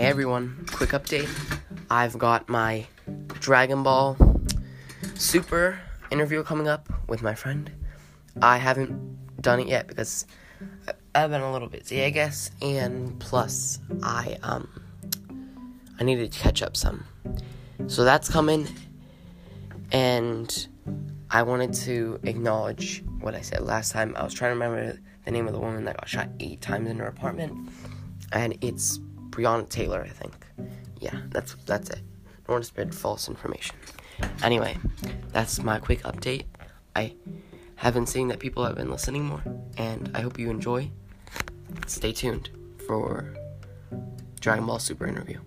Hey everyone, quick update. I've got my Dragon Ball Super interview coming up with my friend. I haven't done it yet because I've been a little busy, I guess, and plus I um I needed to catch up some. So that's coming and I wanted to acknowledge what I said last time. I was trying to remember the name of the woman that got shot eight times in her apartment, and it's Breonna Taylor, I think. Yeah, that's that's it. Don't spread false information. Anyway, that's my quick update. I haven't seen that people have been listening more, and I hope you enjoy. Stay tuned for Dragon Ball Super interview.